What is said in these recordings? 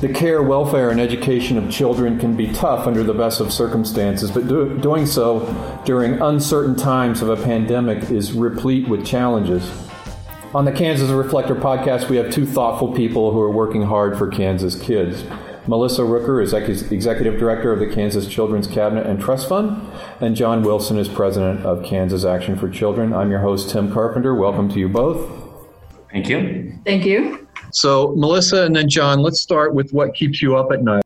The care, welfare, and education of children can be tough under the best of circumstances, but do, doing so during uncertain times of a pandemic is replete with challenges. On the Kansas Reflector podcast, we have two thoughtful people who are working hard for Kansas kids. Melissa Rooker is Executive Director of the Kansas Children's Cabinet and Trust Fund, and John Wilson is President of Kansas Action for Children. I'm your host, Tim Carpenter. Welcome to you both. Thank you. Thank you. So, Melissa and then John, let's start with what keeps you up at night.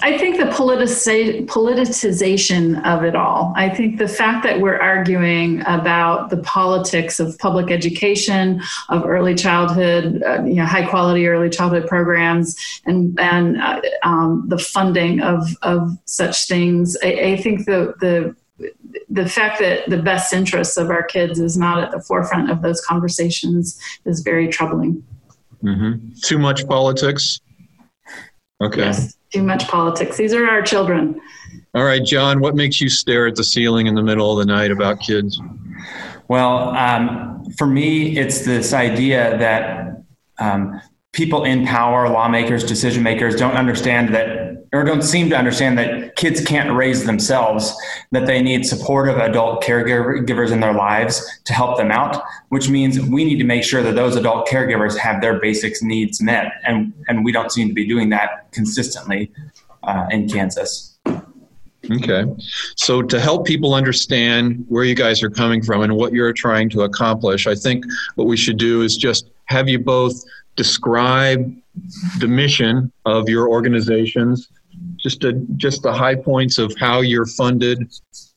I think the politicization of it all. I think the fact that we're arguing about the politics of public education, of early childhood, uh, you know, high quality early childhood programs, and and uh, um, the funding of of such things. I, I think the the the fact that the best interests of our kids is not at the forefront of those conversations is very troubling. Mm-hmm. Too much politics. Okay. Yes, too much politics. These are our children. All right, John, what makes you stare at the ceiling in the middle of the night about kids? Well, um, for me, it's this idea that um, people in power, lawmakers, decision makers, don't understand that or don't seem to understand that kids can't raise themselves, that they need supportive adult caregivers in their lives to help them out, which means we need to make sure that those adult caregivers have their basic needs met. And, and we don't seem to be doing that consistently uh, in Kansas. Okay. So, to help people understand where you guys are coming from and what you're trying to accomplish, I think what we should do is just have you both describe the mission of your organizations just a, just the high points of how you're funded,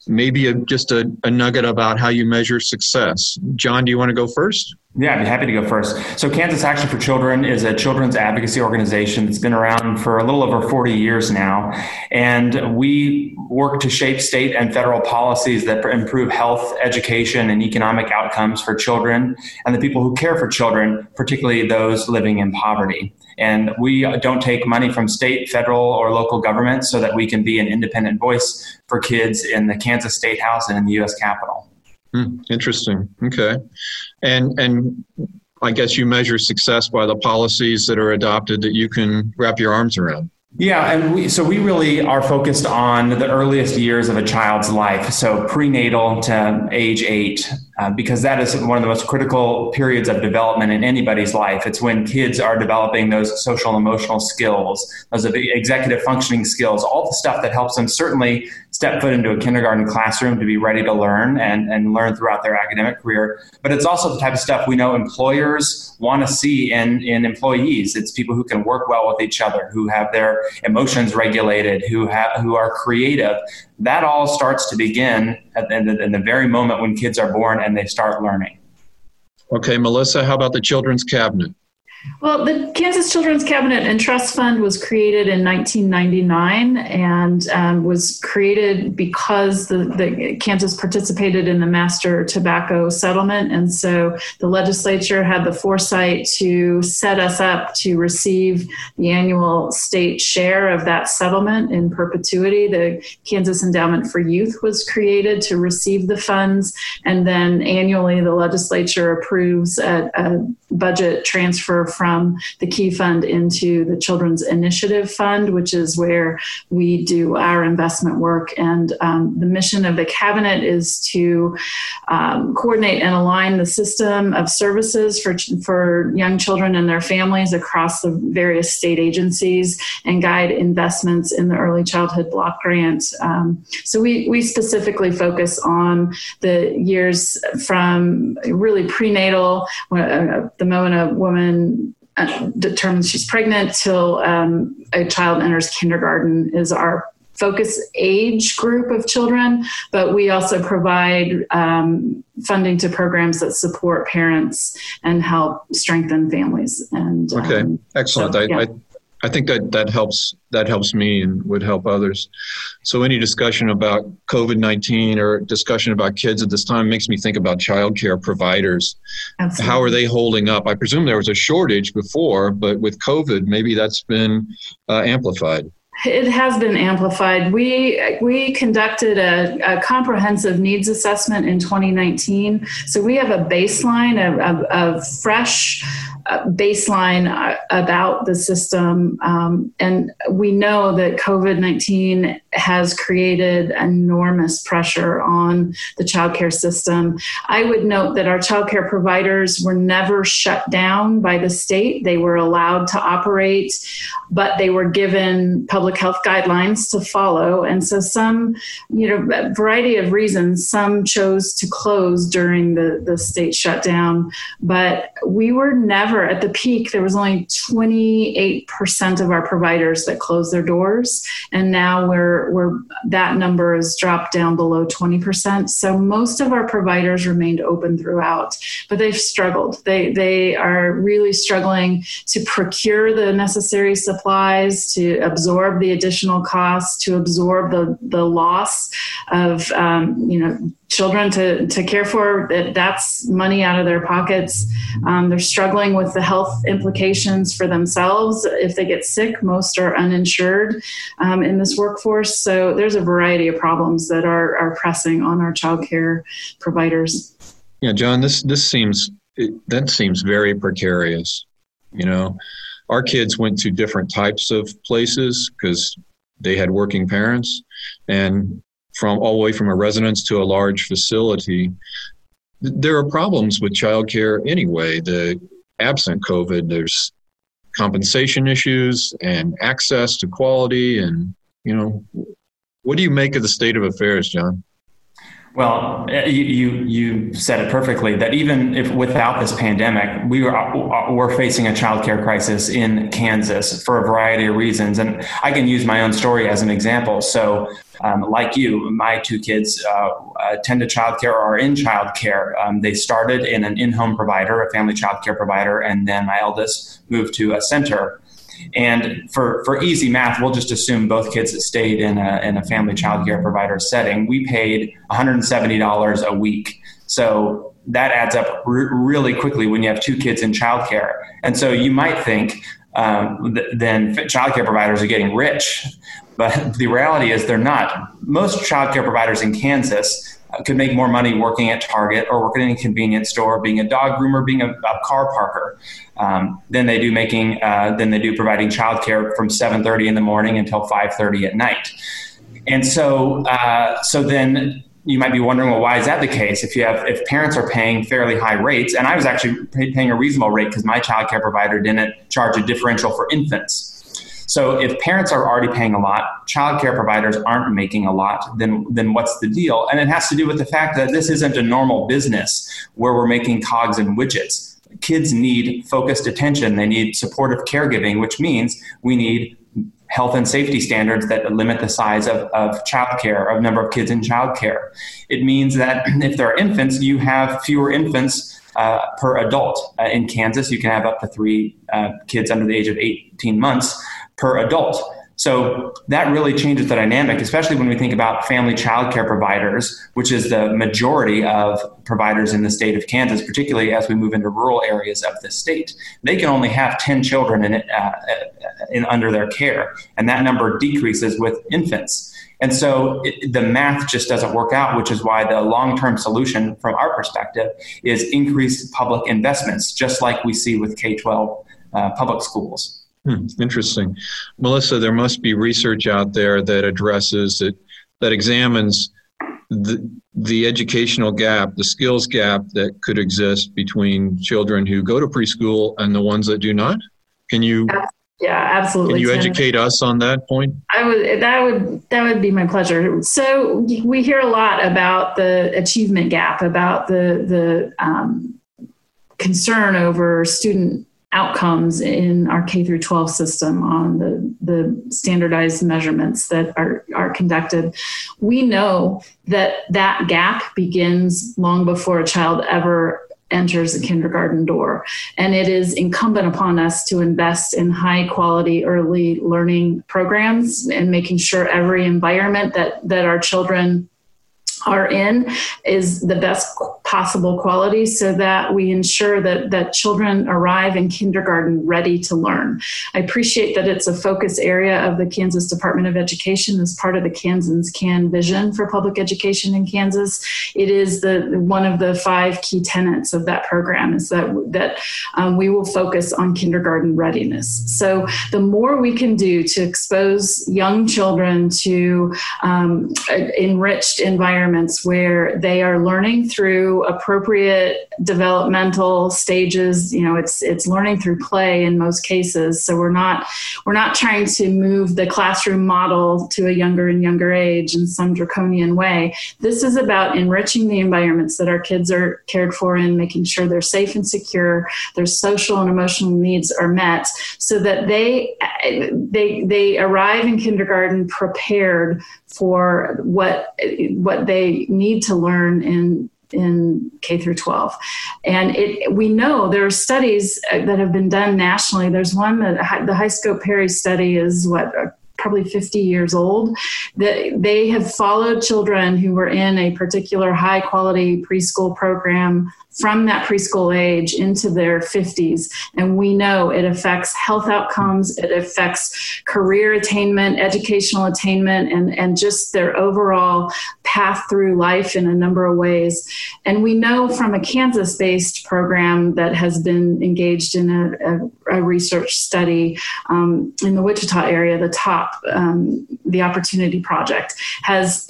maybe a, just a, a nugget about how you measure success. John, do you want to go first? Yeah, I'd be happy to go first. So, Kansas Action for Children is a children's advocacy organization that's been around for a little over 40 years now. And we work to shape state and federal policies that improve health, education, and economic outcomes for children and the people who care for children, particularly those living in poverty. And we don't take money from state, federal, or local government so that we can be an independent voice for kids in the Kansas State House and in the U.S. Capitol. Hmm, interesting. Okay. And, and I guess you measure success by the policies that are adopted that you can wrap your arms around. Yeah, and we, so we really are focused on the earliest years of a child's life, so prenatal to age eight, uh, because that is one of the most critical periods of development in anybody's life. It's when kids are developing those social and emotional skills, those executive functioning skills, all the stuff that helps them certainly step foot into a kindergarten classroom to be ready to learn and, and learn throughout their academic career. But it's also the type of stuff we know employers want to see in, in employees. It's people who can work well with each other, who have their emotions regulated, who have who are creative. That all starts to begin at the, in the very moment when kids are born and they start learning. Okay, Melissa, how about the Children's Cabinet? Well, the Kansas Children's Cabinet and Trust Fund was created in 1999 and um, was created because the, the, Kansas participated in the master tobacco settlement. And so the legislature had the foresight to set us up to receive the annual state share of that settlement in perpetuity. The Kansas Endowment for Youth was created to receive the funds. And then annually, the legislature approves a, a budget transfer from the Key Fund into the Children's Initiative Fund, which is where we do our investment work. And um, the mission of the Cabinet is to um, coordinate and align the system of services for, for young children and their families across the various state agencies and guide investments in the early childhood block grant. Um, so we, we specifically focus on the years from really prenatal, uh, the moment a woman uh, determines she's pregnant till um, a child enters kindergarten is our focus age group of children, but we also provide um, funding to programs that support parents and help strengthen families. And okay, um, excellent. So, yeah. I, I, I think that that helps that helps me and would help others. So any discussion about COVID nineteen or discussion about kids at this time makes me think about childcare providers. Absolutely. How are they holding up? I presume there was a shortage before, but with COVID, maybe that's been uh, amplified. It has been amplified. We we conducted a, a, comprehensive needs assessment in 2019. So we have a baseline of, of, of fresh baseline uh, about the system. Um, and we know that COVID 19 has created enormous pressure on the childcare system. I would note that our childcare providers were never shut down by the state, they were allowed to operate, but they were given public health guidelines to follow. And so, some, you know, variety of reasons, some chose to close during the, the state shutdown, but we were never at the peak, there was only 28% of our providers that closed their doors. And now we're, we're, that number has dropped down below 20%. So most of our providers remained open throughout, but they've struggled. They, they are really struggling to procure the necessary supplies, to absorb the additional costs, to absorb the, the loss of, um, you know, children to, to care for that that's money out of their pockets. Um, they're struggling with the health implications for themselves. If they get sick most are uninsured um, in this workforce. So there's a variety of problems that are, are pressing on our child care providers. Yeah john this this seems it, that seems very precarious. You know our kids went to different types of places because they had working parents and from all the way from a residence to a large facility. There are problems with childcare anyway. The absent COVID, there's compensation issues and access to quality, and you know, what do you make of the state of affairs, John? Well, eh, you, you, you said it perfectly that even if without this pandemic, we are we're facing a childcare crisis in Kansas for a variety of reasons, and I can use my own story as an example. So, um, like you, my two kids uh, attend to childcare or are in childcare. Um, they started in an in-home provider, a family childcare provider, and then my eldest moved to a center. And for, for easy math, we'll just assume both kids stayed in a, in a family childcare provider setting. We paid $170 a week. So that adds up really quickly when you have two kids in childcare. And so you might think um, th- then childcare providers are getting rich. But the reality is they're not. Most childcare providers in Kansas uh, could make more money working at Target or working in a convenience store, being a dog groomer, being a, a car parker, um, than they do making uh, than they do providing childcare from 7:30 in the morning until 5:30 at night. And so, uh, so then you might be wondering, well, why is that the case? If you have if parents are paying fairly high rates, and I was actually paying a reasonable rate because my childcare provider didn't charge a differential for infants. So if parents are already paying a lot, childcare providers aren't making a lot, then then what's the deal? And it has to do with the fact that this isn't a normal business where we're making cogs and widgets. Kids need focused attention. They need supportive caregiving, which means we need health and safety standards that limit the size of, of childcare, of number of kids in childcare. It means that if there are infants, you have fewer infants uh, per adult. Uh, in Kansas, you can have up to three uh, kids under the age of 18 months per adult. So that really changes the dynamic, especially when we think about family child care providers, which is the majority of providers in the state of Kansas, particularly as we move into rural areas of the state. They can only have 10 children in, uh, in under their care, and that number decreases with infants. And so it, the math just doesn't work out, which is why the long term solution from our perspective is increased public investments, just like we see with K 12 uh, public schools. Hmm, interesting. Melissa, there must be research out there that addresses that that examines the the educational gap, the skills gap that could exist between children who go to preschool and the ones that do not. Can you yeah, absolutely. Can you educate us on that point? I would that would that would be my pleasure. So we hear a lot about the achievement gap, about the the um, concern over student outcomes in our K through 12 system on the, the standardized measurements that are, are conducted. We know that that gap begins long before a child ever enters a kindergarten door. And it is incumbent upon us to invest in high quality early learning programs and making sure every environment that, that our children are in is the best possible quality so that we ensure that, that children arrive in kindergarten ready to learn. I appreciate that it's a focus area of the Kansas Department of Education as part of the Kansans Can vision for public education in Kansas. It is the one of the five key tenets of that program is that that um, we will focus on kindergarten readiness. So the more we can do to expose young children to um, enriched environments where they are learning through appropriate developmental stages, you know, it's it's learning through play in most cases. So we're not we're not trying to move the classroom model to a younger and younger age in some draconian way. This is about enriching the environments that our kids are cared for in, making sure they're safe and secure, their social and emotional needs are met, so that they they they arrive in kindergarten prepared for what what they need to learn in in K through 12. And it, we know there are studies uh, that have been done nationally. There's one that the HighScope Perry study is what uh, probably 50 years old that they have followed children who were in a particular high quality preschool program from that preschool age into their 50s. And we know it affects health outcomes, it affects career attainment, educational attainment, and, and just their overall path through life in a number of ways. And we know from a Kansas based program that has been engaged in a, a, a research study um, in the Wichita area, the TOP, um, the Opportunity Project, has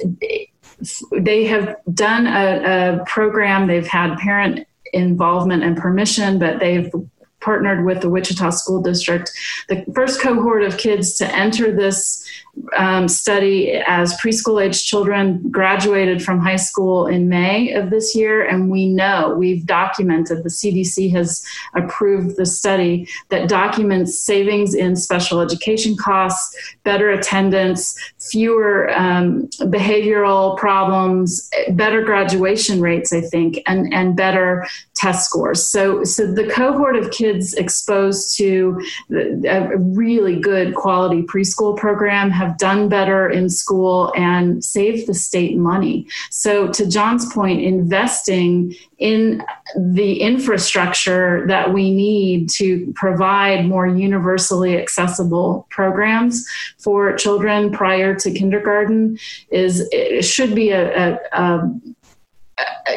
they have done a, a program. They've had parent involvement and permission, but they've partnered with the Wichita School District. The first cohort of kids to enter this um, study as preschool age children graduated from high school in May of this year, and we know we've documented the CDC has approved the study that documents savings in special education costs, better attendance, fewer um, behavioral problems, better graduation rates, I think, and, and better test scores. So, so the cohort of kids exposed to a really good quality preschool program have have done better in school and saved the state money. So, to John's point, investing in the infrastructure that we need to provide more universally accessible programs for children prior to kindergarten is it should be a, a, a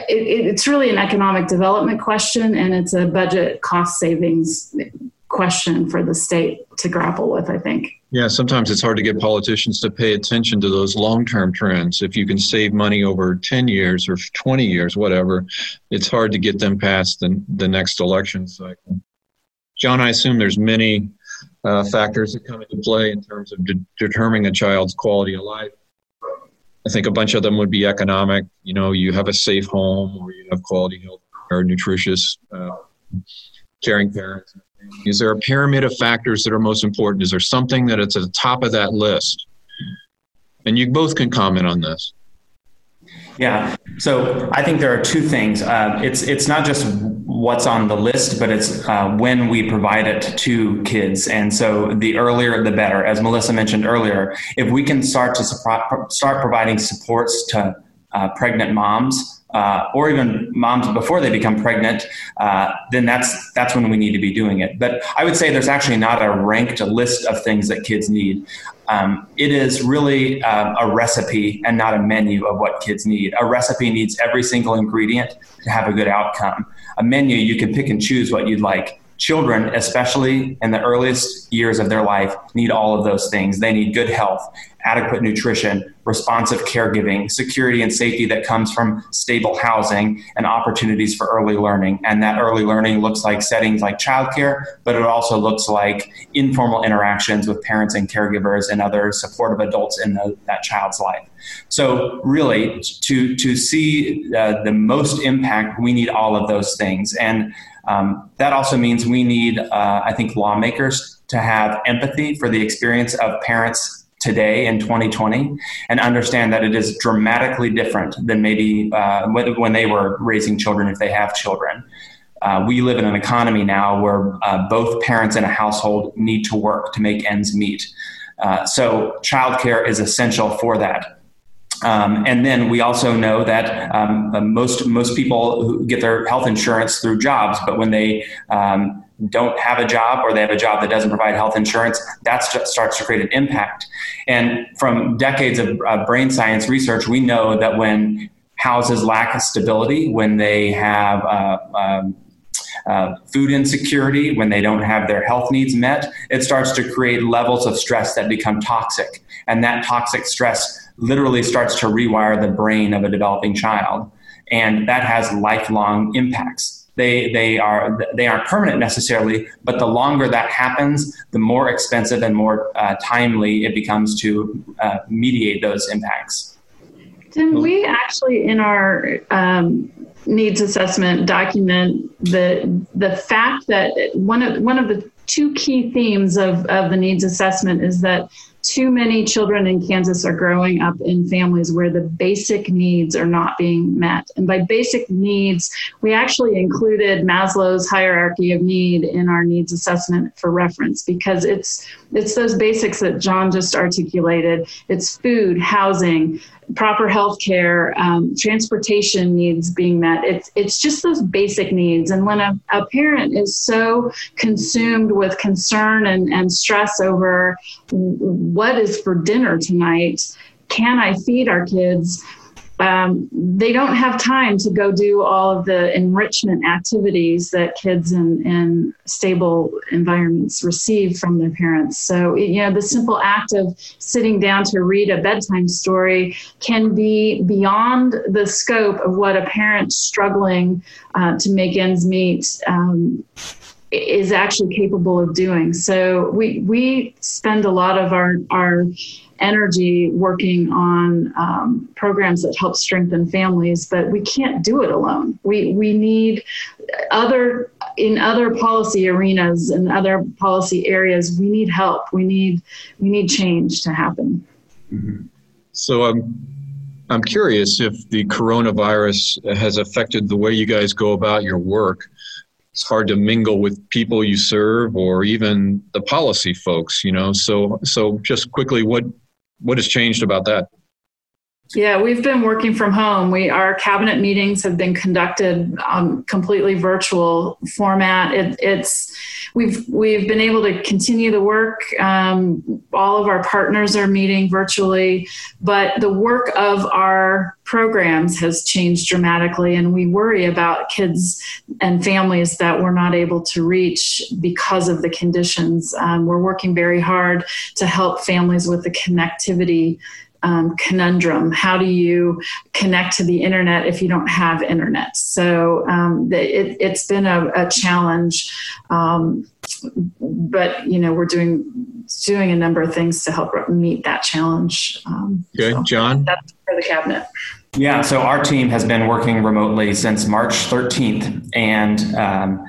it, it's really an economic development question and it's a budget cost savings question for the state to grapple with, I think. Yeah, sometimes it's hard to get politicians to pay attention to those long term trends. If you can save money over 10 years or 20 years, whatever, it's hard to get them past the, the next election cycle. John, I assume there's many uh, factors that come into play in terms of de- determining a child's quality of life. I think a bunch of them would be economic. You know, you have a safe home or you have quality health or nutritious, uh, caring parents is there a pyramid of factors that are most important? Is there something that it's at the top of that list? And you both can comment on this. Yeah. So I think there are two things. Uh, it's it's not just what's on the list, but it's uh, when we provide it to kids. And so the earlier, the better. As Melissa mentioned earlier, if we can start to start providing supports to uh, pregnant moms uh, or even moms before they become pregnant, uh, then that's that's when we need to be doing it. But I would say there's actually not a ranked list of things that kids need. Um, it is really uh, a recipe and not a menu of what kids need. A recipe needs every single ingredient to have a good outcome. A menu you can pick and choose what you'd like. Children, especially in the earliest years of their life, need all of those things. They need good health, adequate nutrition, responsive caregiving, security and safety that comes from stable housing, and opportunities for early learning. And that early learning looks like settings like childcare, but it also looks like informal interactions with parents and caregivers and other supportive adults in the, that child's life. So, really, to, to see uh, the most impact, we need all of those things. And um, that also means we need, uh, I think, lawmakers to have empathy for the experience of parents today in 2020 and understand that it is dramatically different than maybe uh, when they were raising children if they have children. Uh, we live in an economy now where uh, both parents in a household need to work to make ends meet. Uh, so, childcare is essential for that. Um, and then we also know that um, uh, most most people get their health insurance through jobs, but when they um, don't have a job or they have a job that doesn't provide health insurance, that starts to create an impact. And from decades of uh, brain science research, we know that when houses lack stability, when they have uh, um, uh, food insecurity, when they don't have their health needs met, it starts to create levels of stress that become toxic. And that toxic stress literally starts to rewire the brain of a developing child. And that has lifelong impacts. They, they are they aren't permanent necessarily, but the longer that happens, the more expensive and more uh, timely it becomes to uh, mediate those impacts. Tim, we actually in our um, needs assessment document the the fact that one of one of the two key themes of, of the needs assessment is that too many children in Kansas are growing up in families where the basic needs are not being met. And by basic needs, we actually included Maslow's hierarchy of need in our needs assessment for reference because it's it's those basics that John just articulated. It's food, housing, proper health care, um, transportation needs being met. It's, it's just those basic needs. And when a, a parent is so consumed with concern and, and stress over what is for dinner tonight, can I feed our kids? Um, they don't have time to go do all of the enrichment activities that kids in, in stable environments receive from their parents. So, you know, the simple act of sitting down to read a bedtime story can be beyond the scope of what a parent struggling uh, to make ends meet. Um, is actually capable of doing. So we we spend a lot of our our energy working on um, programs that help strengthen families, but we can't do it alone. We we need other in other policy arenas and other policy areas. We need help. We need we need change to happen. Mm-hmm. So I'm um, I'm curious if the coronavirus has affected the way you guys go about your work it's hard to mingle with people you serve or even the policy folks you know so so just quickly what what has changed about that? Yeah, we've been working from home. We our cabinet meetings have been conducted um, completely virtual format. It, it's we've we've been able to continue the work. Um, all of our partners are meeting virtually, but the work of our programs has changed dramatically, and we worry about kids and families that we're not able to reach because of the conditions. Um, we're working very hard to help families with the connectivity um, conundrum. How do you connect to the internet if you don't have internet? So um, it, has been a, a challenge, um, but you know we're doing doing a number of things to help meet that challenge. Um, okay, so John. That's for the cabinet. Yeah, so our team has been working remotely since March 13th, and um,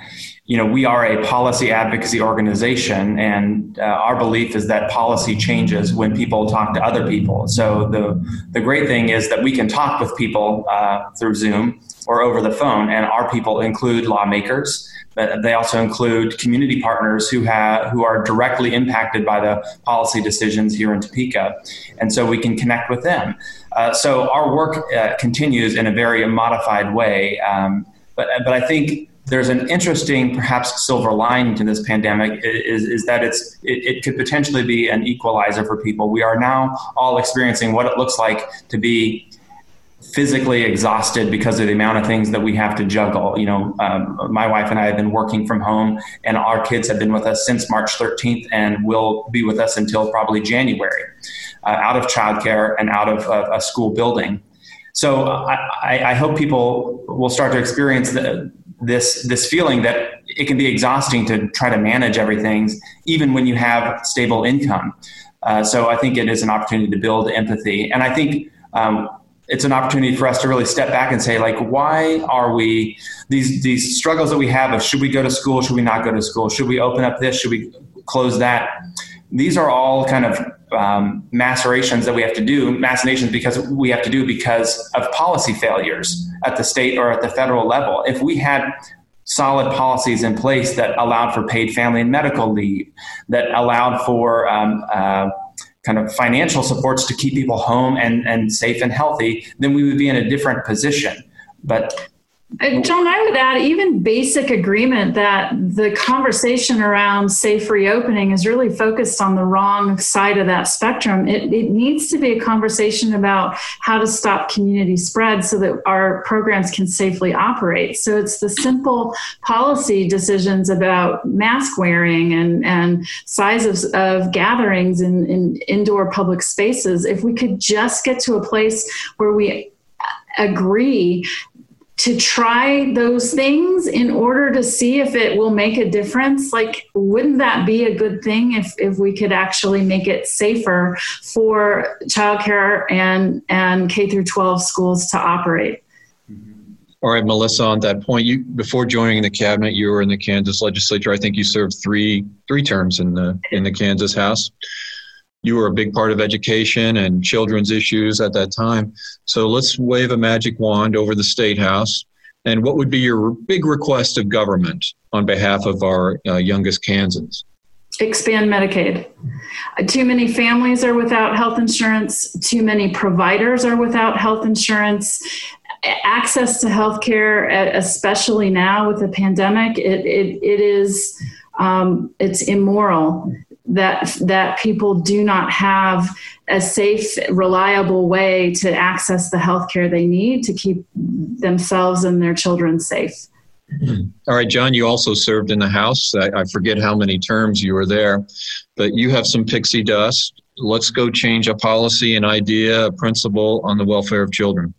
you know, we are a policy advocacy organization, and uh, our belief is that policy changes when people talk to other people. So the the great thing is that we can talk with people uh, through Zoom or over the phone, and our people include lawmakers. But they also include community partners who have who are directly impacted by the policy decisions here in Topeka, and so we can connect with them. Uh, so our work uh, continues in a very modified way. Um, but but I think there's an interesting, perhaps silver lining to this pandemic is, is that it's it, it, could potentially be an equalizer for people. We are now all experiencing what it looks like to be physically exhausted because of the amount of things that we have to juggle. You know, um, my wife and I have been working from home, and our kids have been with us since March 13th, and will be with us until probably January, uh, out of childcare and out of uh, a school building. So I, I, hope people will start to experience the, this this feeling that it can be exhausting to try to manage everything, even when you have stable income. Uh, so I think it is an opportunity to build empathy, and I think um, it's an opportunity for us to really step back and say, like, why are we these these struggles that we have of should we go to school, should we not go to school, should we open up this, should we close that? These are all kind of um, macerations that we have to do, machinations because we have to do because of policy failures at the state or at the federal level. If we had solid policies in place that allowed for paid family and medical leave, that allowed for um, uh, kind of financial supports to keep people home and, and safe and healthy, then we would be in a different position. But John, I would add even basic agreement that the conversation around safe reopening is really focused on the wrong side of that spectrum. It, it, needs to be a conversation about how to stop community spread so that our programs can safely operate. So it's the simple policy decisions about mask wearing and, and size of, of gatherings in, in indoor public spaces. If we could just get to a place where we agree to try those things in order to see if it will make a difference. Like wouldn't that be a good thing if, if we could actually make it safer for childcare and and k through 12 schools to operate? All right melissa on that point you before joining the cabinet you were in the kansas legislature. I think you served three three terms in the in the kansas house you were a big part of education and children's issues at that time. So let's wave a magic wand over the State House. And what would be your big request of government on behalf of our uh, youngest Kansans? Expand Medicaid. Too many families are without health insurance. Too many providers are without health insurance. Access to health care, especially now with the pandemic, it, it, it is um, it's immoral that that people do not have a safe, reliable way to access the healthcare they need to keep themselves and their children safe. Mm-hmm. All right, John, you also served in the House. I, I, forget how many terms you were there, but you have some pixie dust. Let's go change a policy, an idea, a principle on the welfare of children.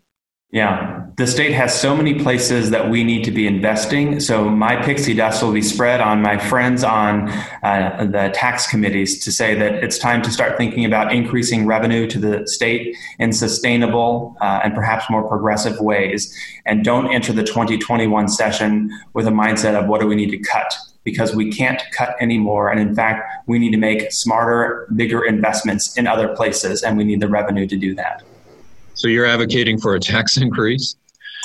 Yeah, the state has so many places that we need to be investing. So my pixie dust will be spread on my friends on uh, the tax committees to say that it's time to start thinking about increasing revenue to the state in sustainable uh, and perhaps more progressive ways. And don't enter the 2021 session with a mindset of what do we need to cut because we can't cut anymore. And in fact, we need to make smarter, bigger investments in other places, and we need the revenue to do that. So you're advocating for a tax increase?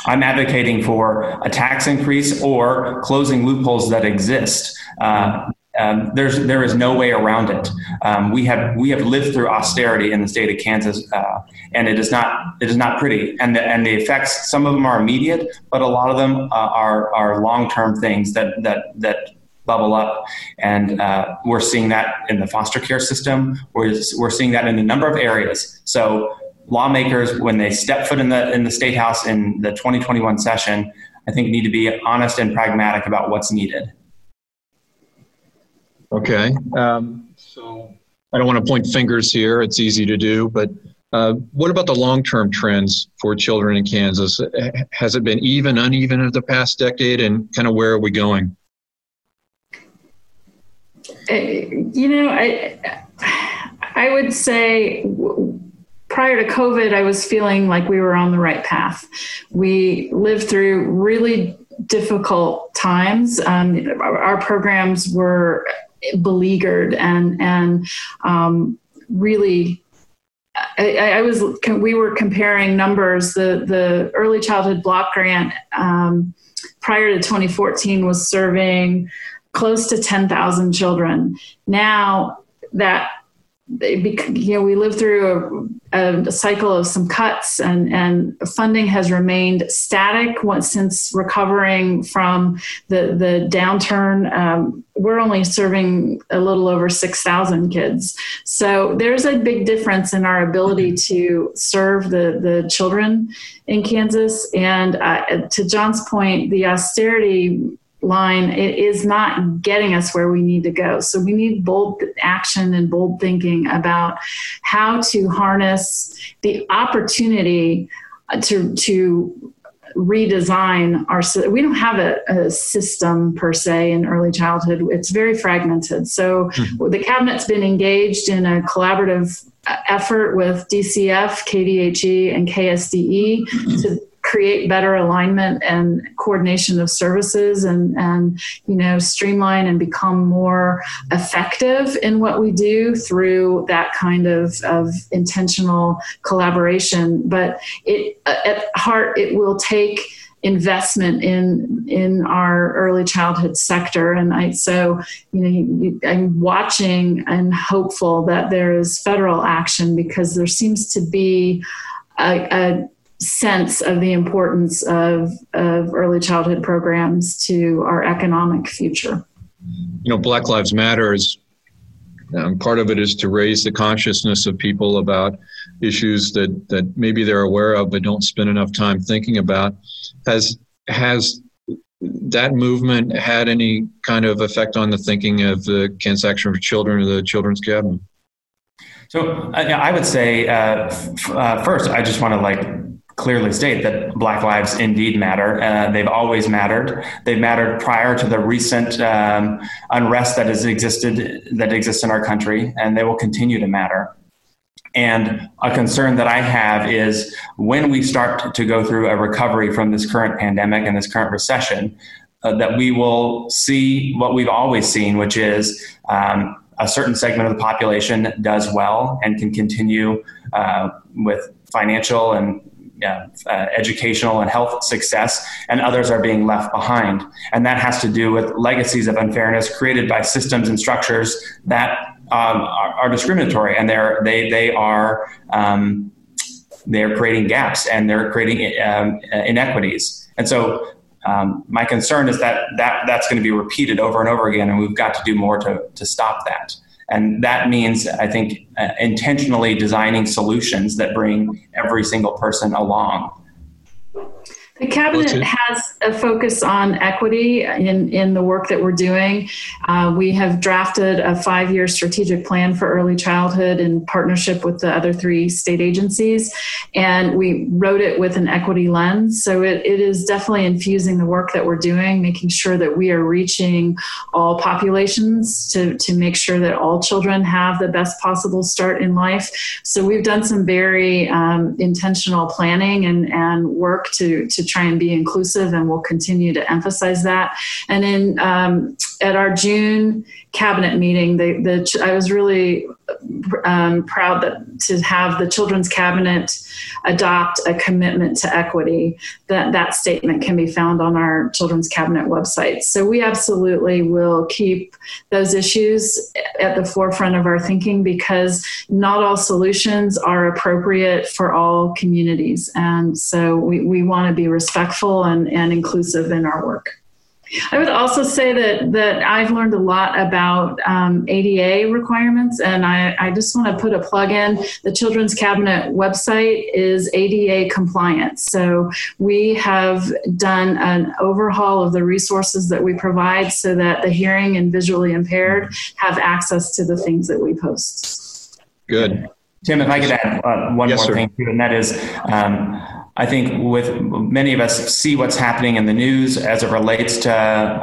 I'm advocating for a tax increase or closing loopholes that exist. Uh, um, there's there is no way around it. Um, we have we have lived through austerity in the state of Kansas, uh, and it is not it is not pretty. And the, and the effects some of them are immediate, but a lot of them uh, are are long term things that that that bubble up. And uh, we're seeing that in the foster care system. We're we're seeing that in a number of areas. So lawmakers, when they step foot in the in the state house in the 2021 session, I think need to be honest and pragmatic about what's needed. Okay. Um, so I don't want to point fingers here. It's easy to do, but uh, what about the long-term trends for children in Kansas? Has it been even, uneven in the past decade, and kind of where are we going? Uh, you know, I I would say prior to COVID, I was feeling like we were on the right path. We lived through really difficult times. Um, our, programs were beleaguered and and um, really. I, I, was. We were comparing numbers. The the early childhood block grant um, prior to 2014 was serving close to 10,000 children. Now that you know we lived through a, a, cycle of some cuts and and funding has remained static once since recovering from the the downturn. Um, we're only serving a little over 6000 kids. So there's a big difference in our ability to serve the the children in kansas. And uh, to john's point the austerity line it is not getting us where we need to go so we need bold action and bold thinking about how to harness the opportunity to to redesign our we don't have a, a, system per se in early childhood it's very fragmented so mm-hmm. the cabinet's been engaged in a collaborative effort with dcf kdhe and ksde mm-hmm. to create better alignment and coordination of services and and you know streamline and become more effective in what we do through that kind of of intentional collaboration. But it at heart it will take investment in in our early childhood sector. And i so you know i'm watching and hopeful that there is federal action because there seems to be a, a sense of the importance of, of early childhood programs to our economic future you know black lives matter is um, part of it is to raise the consciousness of people about issues that, that maybe they're aware of but don't spend enough time thinking about. Has has that movement had any kind of effect on the thinking of the Kansas Action for Children or the Children's Cabinet? So I would say uh, f- uh, first, I just want to like clearly state that Black lives indeed matter. Uh, they've always mattered. They've mattered prior to the recent um, unrest that has existed that exists in our country, and they will continue to matter. And a concern that I have is when we start to go through a recovery from this current pandemic and this current recession, uh, that we will see what we've always seen, which is um, a certain segment of the population does well and can continue uh, with financial and uh, educational and health success, and others are being left behind. And that has to do with legacies of unfairness created by systems and structures that um, are, are, discriminatory, and they're they they are um, they're creating gaps and they're creating um, inequities. And so, um, my concern is that that that's going to be repeated over and over again, and we've got to do more to to stop that. And that means, I think, uh, intentionally designing solutions that bring every single person along. The cabinet has a focus on equity in, in the work that we're doing. Uh, we have drafted a five year strategic plan for early childhood in partnership with the other three state agencies. And we wrote it with an equity lens. So it, it is definitely infusing the work that we're doing, making sure that we are reaching all populations to, to make sure that all children have the best possible start in life. So we've done some very um, intentional planning and, and work to, to try and be inclusive, and we'll continue to emphasize that. And in um, at our June cabinet meeting, the, the I was really um, proud that to have the children's cabinet adopt a commitment to equity. That that statement can be found on our children's cabinet website. So we absolutely will keep those issues at the forefront of our thinking because not all solutions are appropriate for all communities, and so we, we want to be respectful and, and inclusive in our work. I would also say that that I've learned a lot about um, ADA requirements, and I, I just want to put a plug in. The Children's Cabinet website is ADA compliant, so we have done an overhaul of the resources that we provide, so that the hearing and visually impaired have access to the things that we post. Good. Tim, if I could add uh, one yes, more sir. thing too, and that is. Um, I think with many of us see what's happening in the news as it relates to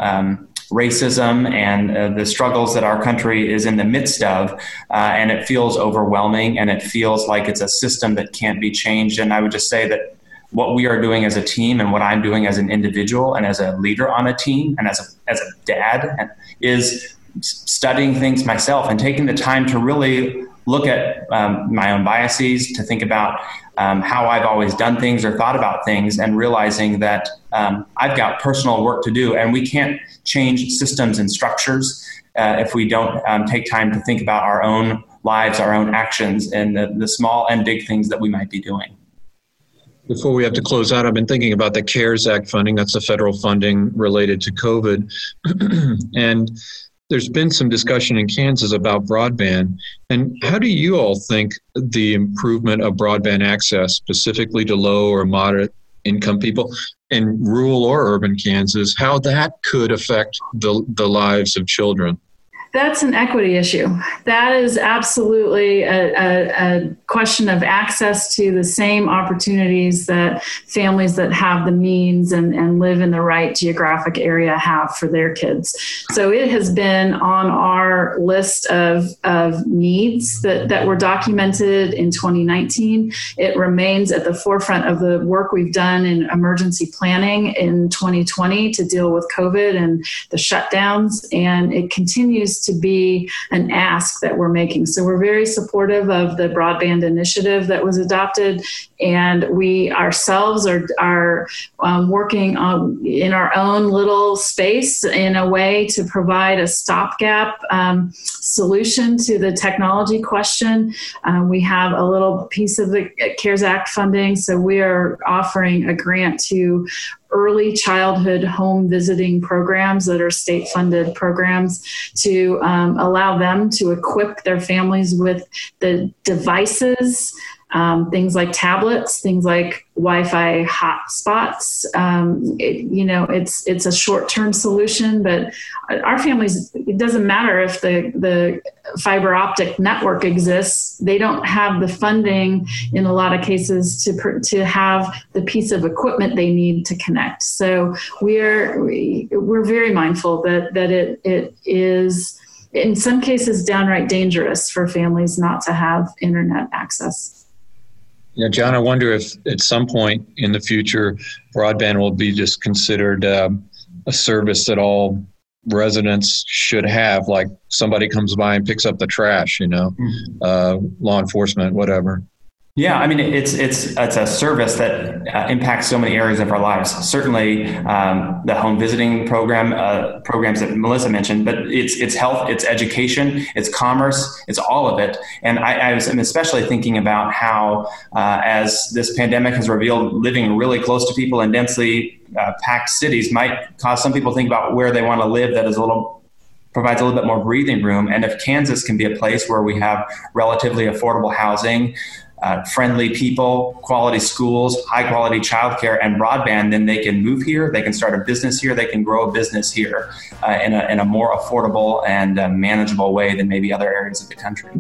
um, racism and uh, the struggles that our country is in the midst of, uh, and it feels overwhelming and it feels like it's a system that can't be changed. And I would just say that what we are doing as a team and what I'm doing as an individual and as a leader on a team and as a, as a dad is studying things myself and taking the time to really look at um, my own biases, to think about um, how I've always done things or thought about things, and realizing that um, I've got personal work to do, and we can't change systems and structures uh, if we don't um, take time to think about our own lives, our own actions, and the, the small and big things that we might be doing. Before we have to close out, I've been thinking about the CARES Act funding. That's the federal funding related to COVID. and there's been some discussion in Kansas about broadband. And how do you all think the improvement of broadband access, specifically to low or moderate income people in rural or urban Kansas, how that could affect the, the lives of children? That's an equity issue. That is absolutely a, a, a, question of access to the same opportunities that families that have the means and, and live in the right geographic area have for their kids. So it has been on our list of, of needs that, that were documented in 2019. It remains at the forefront of the work we've done in emergency planning in 2020 to deal with COVID and the shutdowns, and it continues to be an ask that we're making. So we're very supportive of the broadband initiative that was adopted, and we ourselves are are um, working on in our own little space in a way to provide a stopgap um, solution to the technology question. Um, we have a little piece of the CARES Act funding, so we are offering a grant to early childhood home visiting programs that are state funded programs to um, allow them to equip their families with the devices um, things like tablets, things like Wi-Fi hotspots. Um, you know, it's it's a short-term solution, but our families. It doesn't matter if the the fiber optic network exists; they don't have the funding in a lot of cases to to have the piece of equipment they need to connect. So we're we, are we are very mindful that that it it is in some cases downright dangerous for families not to have internet access. Yeah, John, I wonder if at some point in the future, broadband will be just considered um, a service that all residents should have, like somebody comes by and picks up the trash, you know, mm-hmm. uh, law enforcement, whatever. Yeah, I mean it's it's it's a service that uh, impacts so many areas of our lives. Certainly, um, the home visiting program uh, programs that Melissa mentioned, but it's it's health, it's education, it's commerce, it's all of it. And I, I was, am especially thinking about how, uh, as this pandemic has revealed, living really close to people in densely uh, packed cities might cause some people to think about where they want to live. That is a little provides a little bit more breathing room. And if Kansas can be a place where we have relatively affordable housing, uh, friendly people, quality schools, high quality childcare, and broadband, then they can move here, they can start a business here, they can grow a business here uh, in, a, in a more affordable and uh, manageable way than maybe other areas of the country.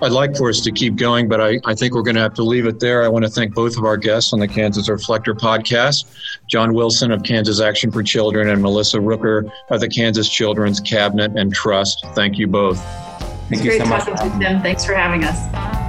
I'd like for us to keep going, but I, I think we're going to have to leave it there. I want to thank both of our guests on the Kansas Reflector podcast John Wilson of Kansas Action for Children and Melissa Rooker of the Kansas Children's Cabinet and Trust. Thank you both. Thank it's you great so talking much. to you, Tim. Thanks for having us.